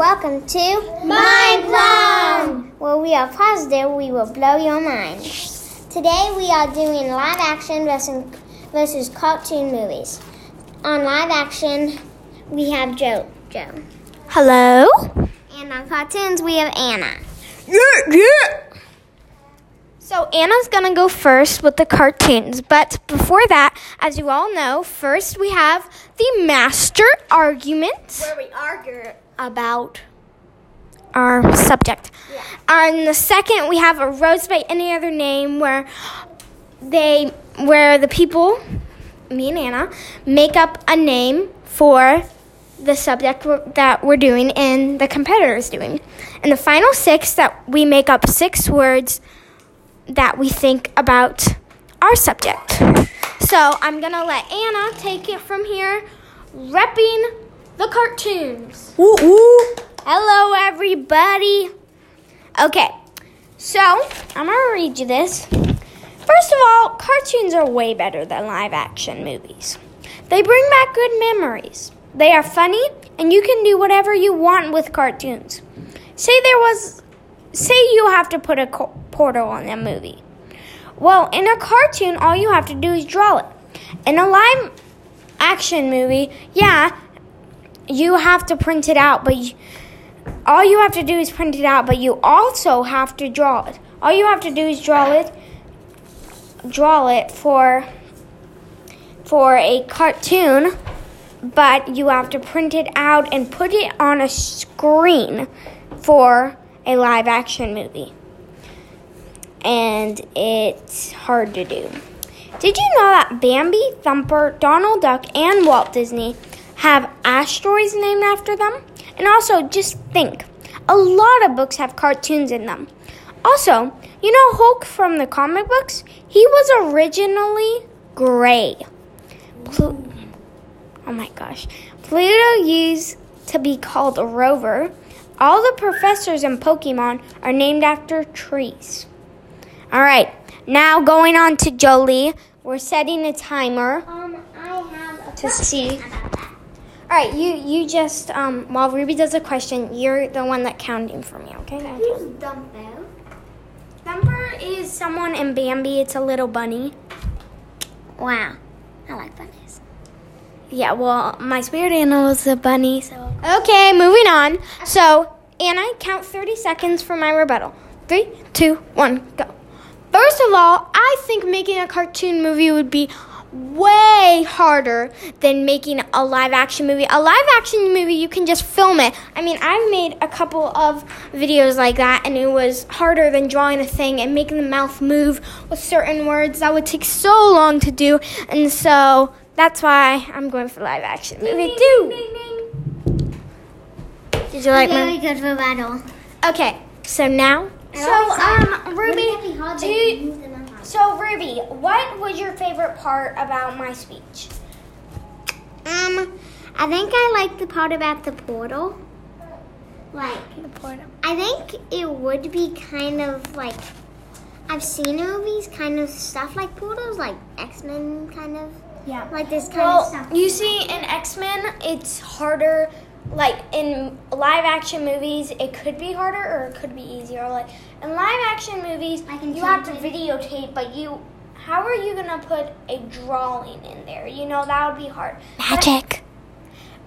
welcome to Mind Blown! where we are positive we will blow your mind. Today we are doing live action versus, versus cartoon movies. On live action, we have Joe. Joe. Hello? And on cartoons, we have Anna. Yeah, yeah. So Anna's gonna go first with the cartoons, but before that, as you all know, first we have the master argument Where we argue. About our subject. On the second, we have a rose by any other name, where they, where the people, me and Anna, make up a name for the subject we're- that we're doing and the competitor is doing. And the final six, that we make up six words that we think about our subject. So I'm gonna let Anna take it from here, repping the cartoons. Ooh, ooh. Hello, everybody. Okay, so I'm gonna read you this. First of all, cartoons are way better than live action movies. They bring back good memories. They are funny, and you can do whatever you want with cartoons. Say there was, say you have to put a co- portal on a movie. Well, in a cartoon, all you have to do is draw it. In a live action movie, yeah, you have to print it out, but you, all you have to do is print it out, but you also have to draw it. All you have to do is draw it, draw it for for a cartoon, but you have to print it out and put it on a screen for a live action movie. And it's hard to do. Did you know that Bambi, Thumper, Donald Duck, and Walt Disney have asteroids named after them? And also, just think a lot of books have cartoons in them. Also, you know Hulk from the comic books? He was originally gray. Plu- oh my gosh. Pluto used to be called a rover. All the professors in Pokemon are named after trees. All right, now going on to Jolie. We're setting a timer Um, I have a to see. All right, you you just um while Ruby does a question, you're the one that counting for me, okay? Who's Dumbo? Thumper is someone in Bambi. It's a little bunny. Wow. I like bunnies. Yeah, well, my spirit animal is a bunny. So okay, moving on. So Anna, count thirty seconds for my rebuttal. Three, two, one, go. First of all, I think making a cartoon movie would be way harder than making a live action movie. A live action movie, you can just film it. I mean, I've made a couple of videos like that, and it was harder than drawing a thing and making the mouth move with certain words. That would take so long to do, and so that's why I'm going for live action movie too. Did you like Very my? good for battle. Okay, so now. So, um, Ruby, do you, so Ruby, what was your favorite part about my speech? Um, I think I like the part about the portal. Like, The portal. I think it would be kind of like I've seen movies, kind of stuff like portals, like X Men, kind of Yeah. like this kind Well, of stuff. you see, in X Men, it's harder. Like in live action movies, it could be harder or it could be easier. Like in live action movies, I can you have to videotape, but you, how are you gonna put a drawing in there? You know that would be hard. Magic.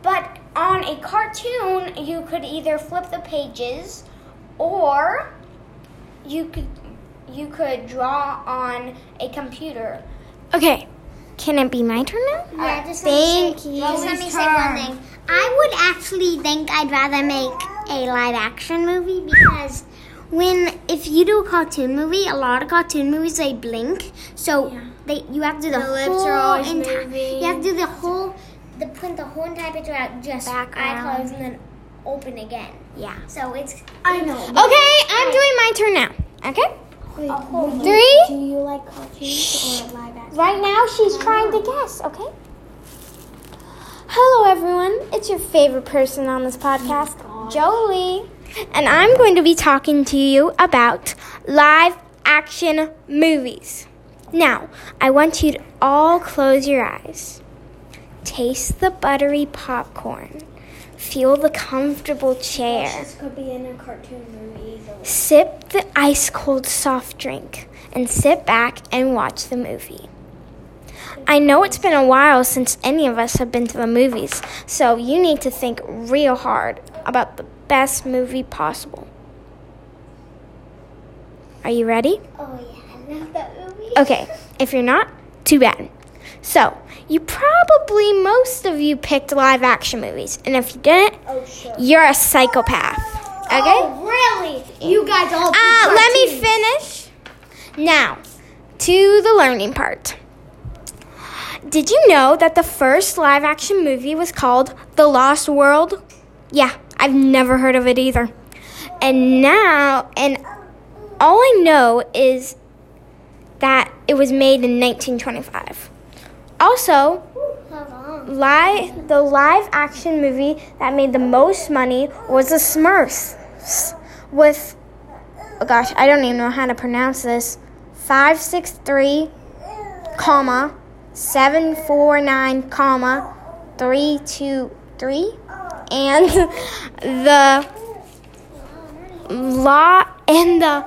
But on a cartoon, you could either flip the pages, or you could you could draw on a computer. Okay, can it be my turn now? Yeah, just Thank let me you. just let me say one thing. I would actually think I'd rather make a live action movie because when if you do a cartoon movie, a lot of cartoon movies they blink, so Yeah. they you have to do the, The lips whole are always enti- moving. You have to do the whole the print the whole entire picture out just eye closed and then open again. Yeah. So it's I know. Okay, I'm doing my turn now. Okay. Three. Do you like cartoons or live action? Right now, she's trying to guess. Okay. Hello, everyone. It's your favorite person on this podcast, oh Jolie, and I'm going to be talking to you about live action movies. Now, I want you to all close your eyes. Taste the buttery popcorn. Feel the comfortable chair. This could be in a cartoon movie easily. Sip the ice cold soft drink and sit back and watch the movie. I know it's been a while since any of us have been to the movies, so you need to think real hard about the best movie possible. Are you ready? Oh yeah, I love that movie. Okay, if you're not, too bad. So, you probably, most of you picked live action movies, and if you didn't, Oh sure. you're a psychopath. Okay? Oh really? You guys all. Uh, let me finish. Now, to the learning part. Did you know that the first live action movie was called The Lost World? Yeah, I've never heard of it either. And now, and all I know is that it was made in 1925. Also, live the live action movie that made the most money was the Smurfs. With oh gosh I don't even know how to pronounce this. Five six three comma seven four nine comma three two three. And the law and the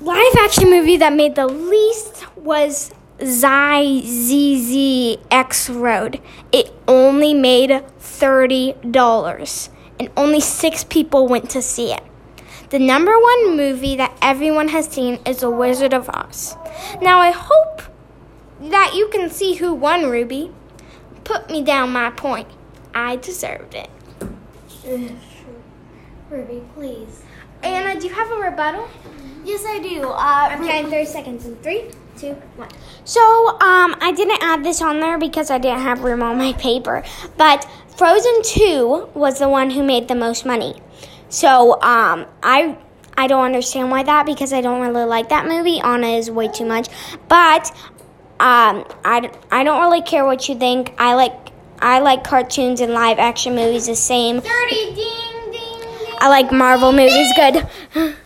live action movie that made the least was Zyzzyx Road. It only made $30 and only 6 people went to see it. The number one movie that everyone has seen is The Wizard of Oz. Now I hope that you can see who won, Ruby. Put me down my point. I deserved it. Ruby, please. Anna, do you have a rebuttal? Yes, I do. Uh, I'm counting 30 seconds in three, two, one. So, um, I didn't add this on there because I didn't have room on my paper. But Frozen 2 was the one who made the most money. So, um, I I don't understand why that because I don't really like that movie. Anna is way too much. But um, I, I don't really care what you think. I like I like cartoons and live action movies the same. 30 ding ding ding. I like Marvel movies good.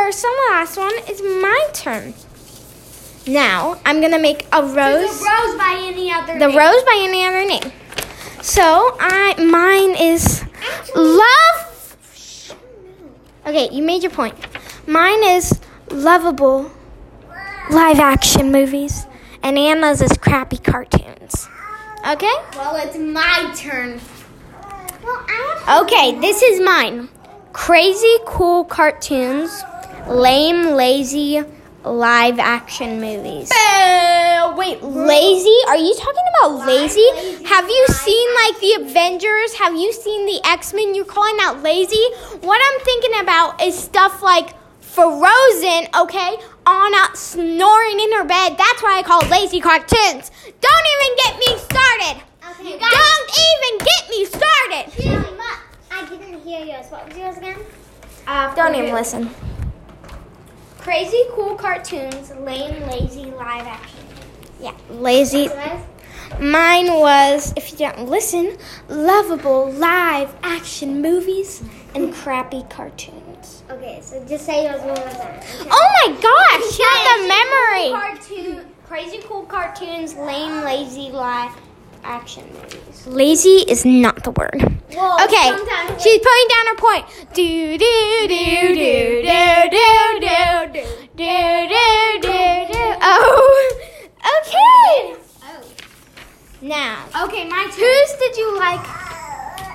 on the last one, it's my turn. Now, I'm gonna make a rose Rose by any other the rose by any other name. So I mine is love. Okay, you made your point. Mine is lovable live action movies, and Anna's is crappy cartoons. Okay. Well, it's my turn. Well, I Okay, this is mine. Crazy cool cartoons, lame lazy live action movies. wait, Lazy? Are you talking about lazy? Have you seen like the Avengers? Have you seen the X Men? You're calling out lazy? What I'm thinking about is stuff like Frozen, okay? Anna snoring in her bed. That's why I call lazy cartoons. Don't even get me started. Okay, Don't even get me started. I didn't hear yours. What was yours again? Uh, Don't even listen. Crazy cool cartoons, lame, lazy live action. Yeah, lazy. Mine was, if you don't listen, lovable live action movies and crappy cartoons. Okay, so just say yours one more time. okay? Oh my gosh, you have the memory. Cartoon, crazy cool cartoons, lame, lazy live action movies. Lazy is not the word. Well, Okay, she's putting down her point. Do do do do do do do do do do do do. Oh, okay. Oh. Now, Okay, my turn. whose did you like?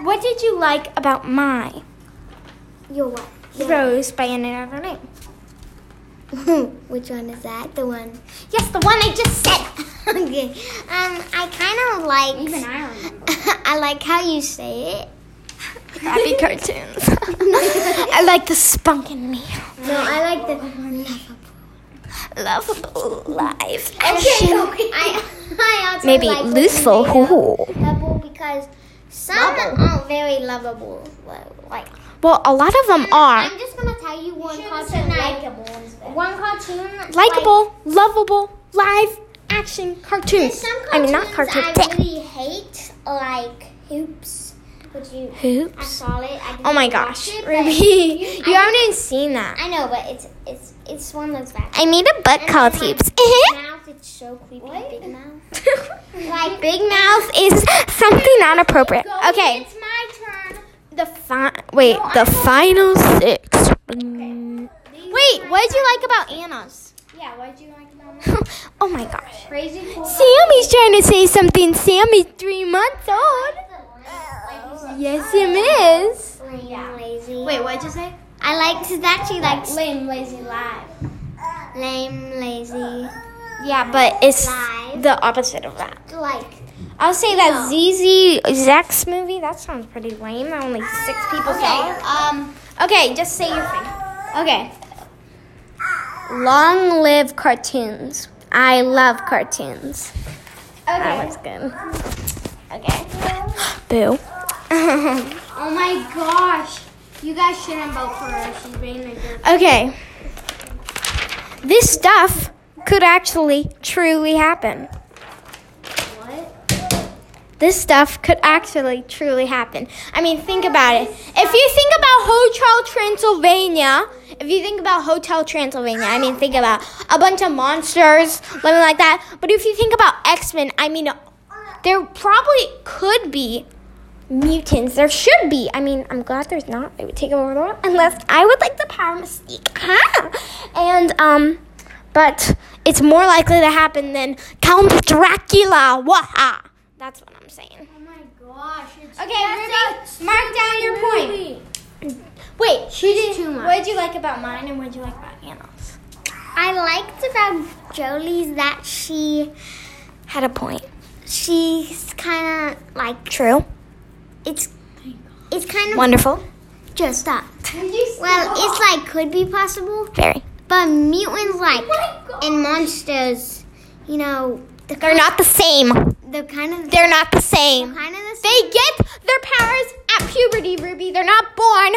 What did you like about my Your what? Rose by any other name? Which one is that? The one? Yes, the one I just said. Okay. Um, I kind of like. Even I remember. I like how you say it. Crappy cartoons. I like the spunk in me. No, I like the lovable live Okay, action. I, I also Maybe like lustful. when they are Hoo-hoo. Lovable because some Lovable. aren't very lovable. Like Well, a lot of them are I'm just gonna tell you one cartoon. I, one cartoon. likable, lovable, live action Like, cartoons. some cartoons I mean, not cartoons. I really hate, like Hoops. Which you, I Hoops. saw it. I Oh my gosh, it, Ruby, you- you I haven't even seen that. I know, but it's it's it's one of those bad. I made a book And called Hoops. Like, mouth, it's so creepy. Big mouth. Like Big mouth is something not appropriate. Okay, It's my turn. the fi- wait, No, the I'm- final six. Mm. Wait, what did you like about Anna's? Yeah, what did you like about mine? oh my gosh. Sammy's trying to say something. Sammy's three months old. Yes, it is. Lame, lazy. Wait, what'd you say? I like it's actually like Lame, lazy, live. lame, lazy. Yeah, but it's Live. the opposite of that. Like I'll say that ZZ Zack's movie. That sounds pretty lame. Only six people saw it. Um, Okay, just say your thing. Okay. Long live cartoons. I love cartoons. Okay. That was good. Okay. Boo. oh my gosh. You guys shouldn't vote for her. She's being a jerk. okay. This stuff could actually truly happen. What? This stuff could actually truly happen. I mean, think about it. If you think about Hotel Transylvania, if you think about Hotel Transylvania, I mean, think about a bunch of monsters living like that. But if you think about X Men, I mean, there probably could be mutants. There should be. I mean, I'm glad there's not. It would take over the world. Unless I would like the power mystique. and, um, but it's more likely to happen than Count Dracula. Waha. That's what I'm saying. Oh my gosh. It's Okay, Ruby, mark down your point. Wait, she did- too much. What did you like about mine and what did you like about Anna's? I liked about Jolie's that she Had a point. she's kind of like True. it's it's kind of Wonderful. just stop. Well, it's like could be possible, Very. but mutants like oh and monsters, you know, the They're not the same. they're kind of They're not the same. kind of the They get their powers at puberty, Ruby. They're not born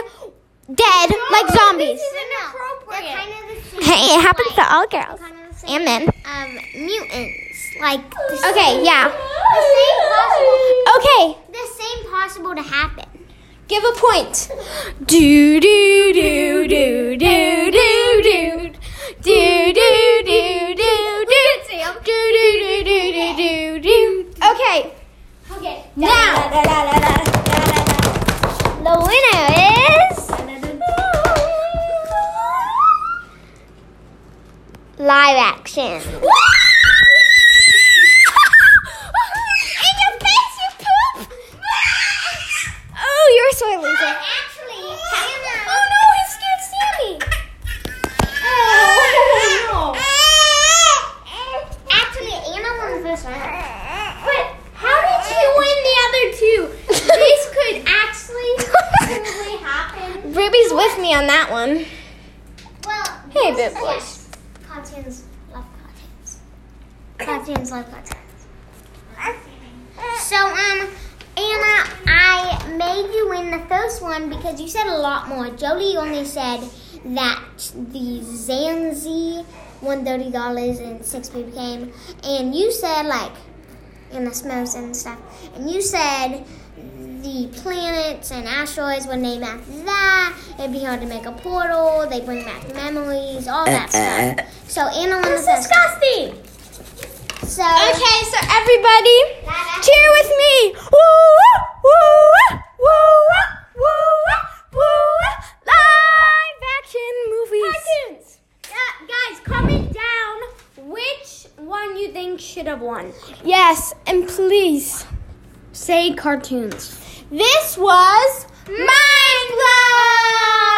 dead like zombies. They're kind of the same. Hey, it happens to all girls. kind of. And men. Um, mutants like the same, Okay, yeah. the same possible, Okay, the same possible to happen. give a point. Do do do do do do do. Do do do do do. Do do do do do do do. Okay. Okay. Now, live action. In your face, you poop! oh, you're a sore loser. Actually, Hannah. Oh no, he scared Sammy. Oh, Actually, Anna won the first one. But how did you win the other two? this could actually truly happen. Ruby's with me on that one. Well, Hey, this- Big Boys. Cartoons love cartoons. Cartoons love cartoons. So, um, Anna, I made you win the first one because you said a lot more. Jolie only said that the Zanzi won thirty dollars and six people came, and you said like and the smells and stuff, and you said the planets and asteroids were named after that. It'd be hard to make a portal. They bring back memories, all that eh, eh, stuff. Eh. So Anna won the first. one. Disgusting. So Okay, so everybody, cheer with me. Woo, woo, woo, woo, woo. Live action movies. Cartoons. Uh, guys, comment down which one you think should have won. Yes, and please Say cartoons. This was Mind Blow!